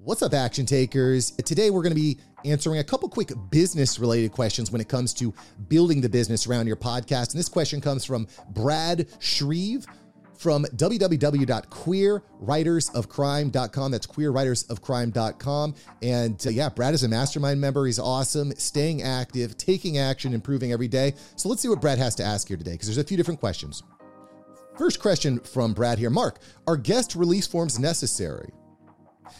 What's up, action takers? Today, we're going to be answering a couple quick business related questions when it comes to building the business around your podcast. And this question comes from Brad Shreve from www.queerwritersofcrime.com. That's queerwritersofcrime.com. And uh, yeah, Brad is a mastermind member. He's awesome, staying active, taking action, improving every day. So let's see what Brad has to ask here today because there's a few different questions. First question from Brad here Mark, are guest release forms necessary?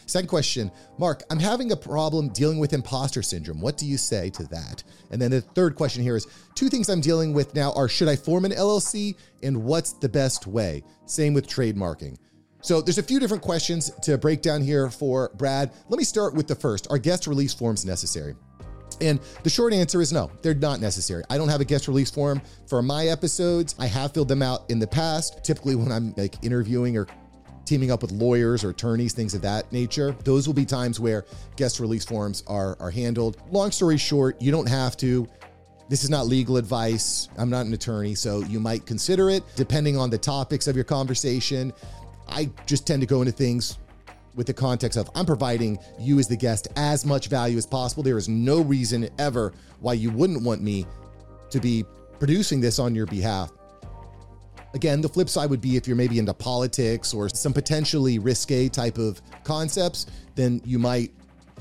Second question, Mark, I'm having a problem dealing with imposter syndrome. What do you say to that? And then the third question here is two things I'm dealing with now are should I form an LLC and what's the best way? Same with trademarking. So there's a few different questions to break down here for Brad. Let me start with the first. Are guest release forms necessary? And the short answer is no, they're not necessary. I don't have a guest release form for my episodes. I have filled them out in the past, typically when I'm like interviewing or teaming up with lawyers or attorneys, things of that nature. Those will be times where guest release forms are, are handled. Long story short, you don't have to. This is not legal advice. I'm not an attorney, so you might consider it depending on the topics of your conversation. I just tend to go into things with the context of I'm providing you as the guest as much value as possible. There is no reason ever why you wouldn't want me to be producing this on your behalf. Again, the flip side would be if you're maybe into politics or some potentially risque type of concepts, then you might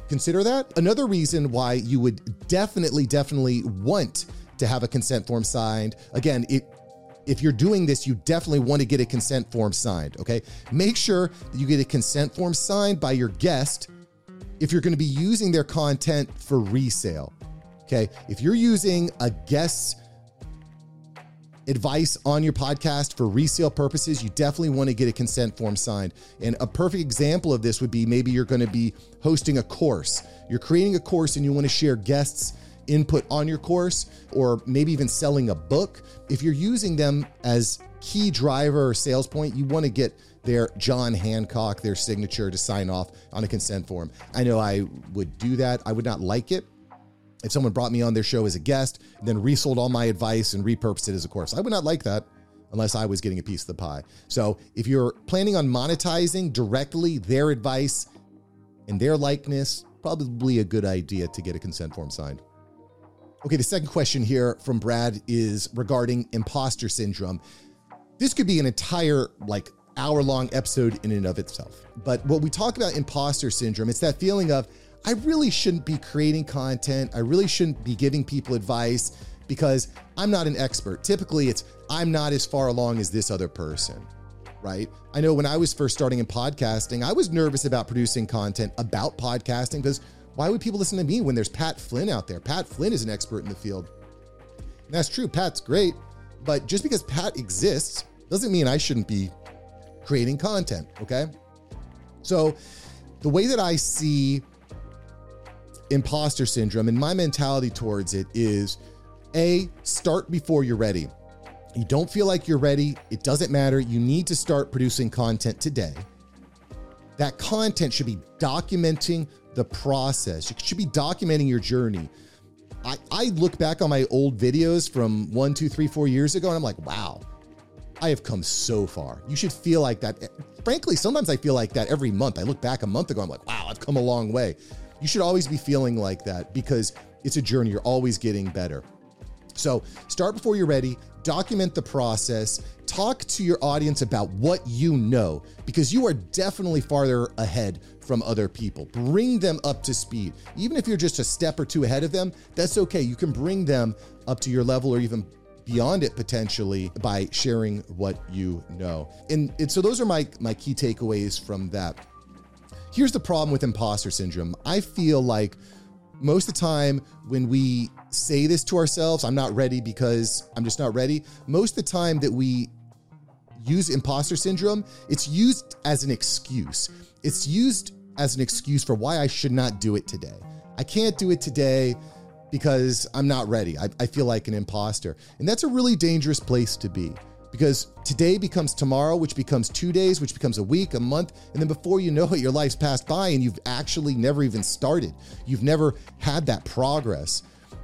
consider that. Another reason why you would definitely, definitely want to have a consent form signed. Again, it if you're doing this, you definitely want to get a consent form signed, okay? Make sure that you get a consent form signed by your guest if you're going to be using their content for resale. Okay? If you're using a guest's advice on your podcast for resale purposes, you definitely want to get a consent form signed. And a perfect example of this would be maybe you're going to be hosting a course. You're creating a course and you want to share guests' input on your course, or maybe even selling a book. If you're using them as key driver or sales point, you want to get their John Hancock, their signature to sign off on a consent form. I know I would do that. I would not like it if someone brought me on their show as a guest, then resold all my advice and repurposed it as a course. I would not like that unless I was getting a piece of the pie. So if you're planning on monetizing directly their advice and their likeness, probably a good idea to get a consent form signed. Okay, the second question here from Brad is regarding imposter syndrome. This could be an entire like hour long episode in and of itself. But what we talk about imposter syndrome, it's that feeling of I really shouldn't be creating content. I really shouldn't be giving people advice because I'm not an expert. Typically, it's I'm not as far along as this other person, right? I know when I was first starting in podcasting, I was nervous about producing content about podcasting because why would people listen to me when there's Pat Flynn out there? Pat Flynn is an expert in the field. And that's true. Pat's great. But just because Pat exists doesn't mean I shouldn't be creating content, okay? So the way that I see imposter syndrome and my mentality towards it is A, start before you're ready. You don't feel like you're ready, it doesn't matter. You need to start producing content today. That content should be documenting the process, you should be documenting your journey. I, I look back on my old videos from one, two, three, four years ago, and I'm like, wow, I have come so far. You should feel like that. Frankly, sometimes I feel like that every month. I look back a month ago, I'm like, wow, I've come a long way. You should always be feeling like that because it's a journey. You're always getting better. So start before you're ready, document the process, talk to your audience about what you know, because you are definitely farther ahead from other people. Bring them up to speed. Even if you're just a step or two ahead of them, that's okay. You can bring them up to your level or even beyond it potentially by sharing what you know. And, and so those are my my key takeaways from that. Here's the problem with imposter syndrome. I feel like most of the time when we say this to ourselves, I'm not ready because I'm just not ready. Most of the time that we use imposter syndrome, it's used as an excuse. It's used as an excuse for why I should not do it today. I can't do it today because I'm not ready. I, I feel like an imposter. And that's a really dangerous place to be because today becomes tomorrow, which becomes two days, which becomes a week, a month. And then before you know it, your life's passed by and you've actually never even started. You've never had that progress.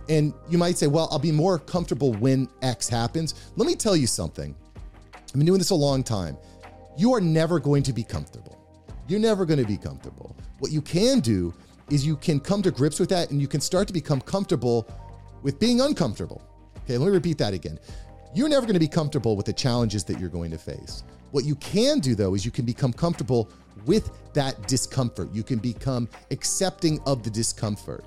And you might say, well, I'll be more comfortable when X happens. Let me tell you something. I've been doing this a long time. You are never going to be comfortable. You're never going to be comfortable. What you can do is you can come to grips with that and you can start to become comfortable with being uncomfortable. Okay, let me repeat that again. You're never going to be comfortable with the challenges that you're going to face. What you can do though is you can become comfortable with that discomfort. You can become accepting of the discomfort.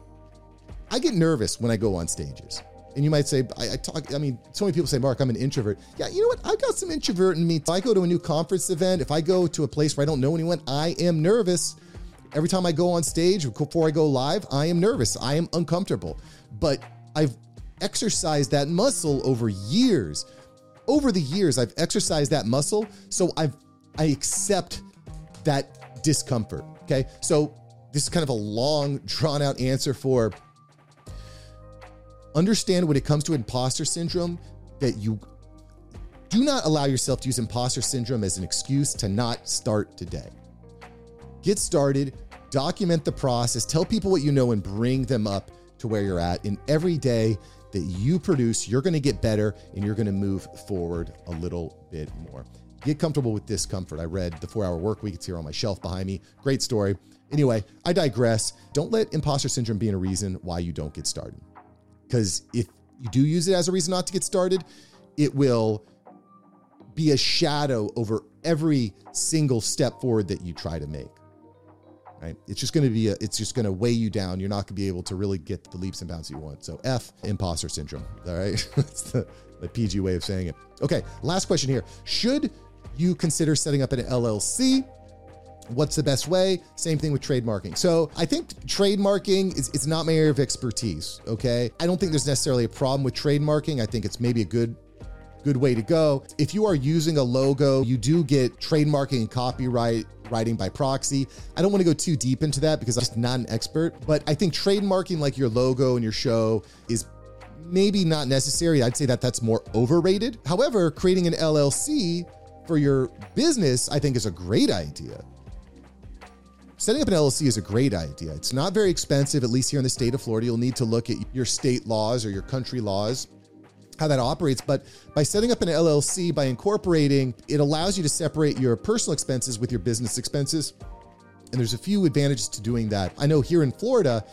I get nervous when I go on stages. And you might say, I, I, talk, I mean, so many people say, Mark, I'm an introvert. Yeah, you know what? I've got some introvert in me. If I go to a new conference event, if I go to a place where I don't know anyone, I am nervous. Every time I go on stage, before I go live, I am nervous. I am uncomfortable. But I've exercised that muscle over years. Over the years, I've exercised that muscle. So I've, I accept that discomfort. Okay. So this is kind of a long, drawn out answer for understand when it comes to imposter syndrome that you do not allow yourself to use imposter syndrome as an excuse to not start today. Get started, document the process, tell people what you know, and bring them up to where you're at. And every day that you produce, you're going to get better and you're going to move forward a little bit more. Get comfortable with discomfort. I read The Four Hour Work Week. It's here on my shelf behind me. Great story. Anyway, I digress. Don't let imposter syndrome be a reason why you don't get started. Because if you do use it as a reason not to get started, it will be a shadow over every single step forward that you try to make. Right? It's just going to be a, it's just going to weigh you down. You're not going to be able to really get the leaps and bounds you want. So F imposter syndrome. All right. That's the, the PG way of saying it. Okay. Last question here. Should you consider setting up an LLC? What's the best way? Same thing with trademarking. So I think trademarking is it's not my area of expertise. Okay. I don't think there's necessarily a problem with trademarking. I think it's maybe a good good way to go. If you are using a logo, you do get trademarking and copyright writing by proxy. I don't want to go too deep into that because I'm just not an expert, but I think trademarking like your logo and your show is maybe not necessary. I'd say that that's more overrated. However, creating an LLC for your business, I think is a great idea. Setting up an LLC is a great idea. It's not very expensive, at least here in the state of Florida. You'll need to look at your state laws or your country laws, how that operates. But by setting up an LLC, by incorporating, it allows you to separate your personal expenses with your business expenses. And there's a few advantages to doing that. I know here in Florida,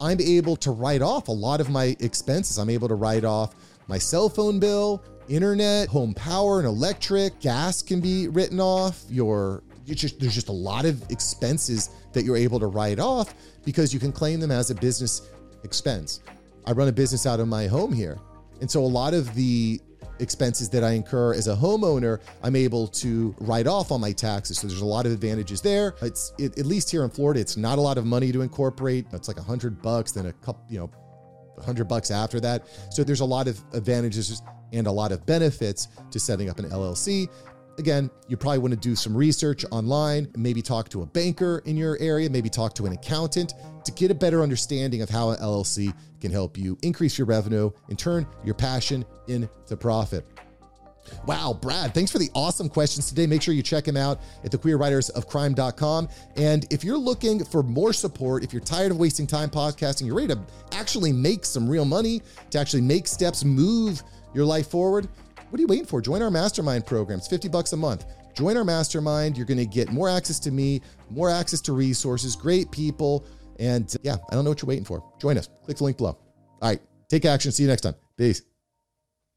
I'm able to write off a lot of my expenses. I'm able to write off my cell phone bill, internet, home power and electric, gas can be written off, your just, there's just a lot of expenses that you're able to write off because you can claim them as a business expense. I run a business out of my home here. And so a lot of the expenses that I incur as a homeowner, I'm able to write off on my taxes. So there's a lot of advantages there. It's it, at least here in Florida, it's not a lot of money to incorporate. It's like a hundred bucks, then a couple, you know, a hundred bucks after that. So there's a lot of advantages and a lot of benefits to setting up an LLC. Again, you probably want to do some research online, maybe talk to a banker in your area, maybe talk to an accountant to get a better understanding of how an LLC can help you increase your revenue and turn your passion into profit. Wow, Brad, thanks for the awesome questions today. Make sure you check him out at thequeerwritersofcrime.com. And if you're looking for more support, if you're tired of wasting time podcasting, you're ready to actually make some real money, to actually make steps, move your life forward, what are you waiting for? Join our mastermind programs, 50 bucks a month. Join our mastermind. You're going to get more access to me, more access to resources, great people. And yeah, I don't know what you're waiting for. Join us. Click the link below. All right, take action. See you next time. Peace.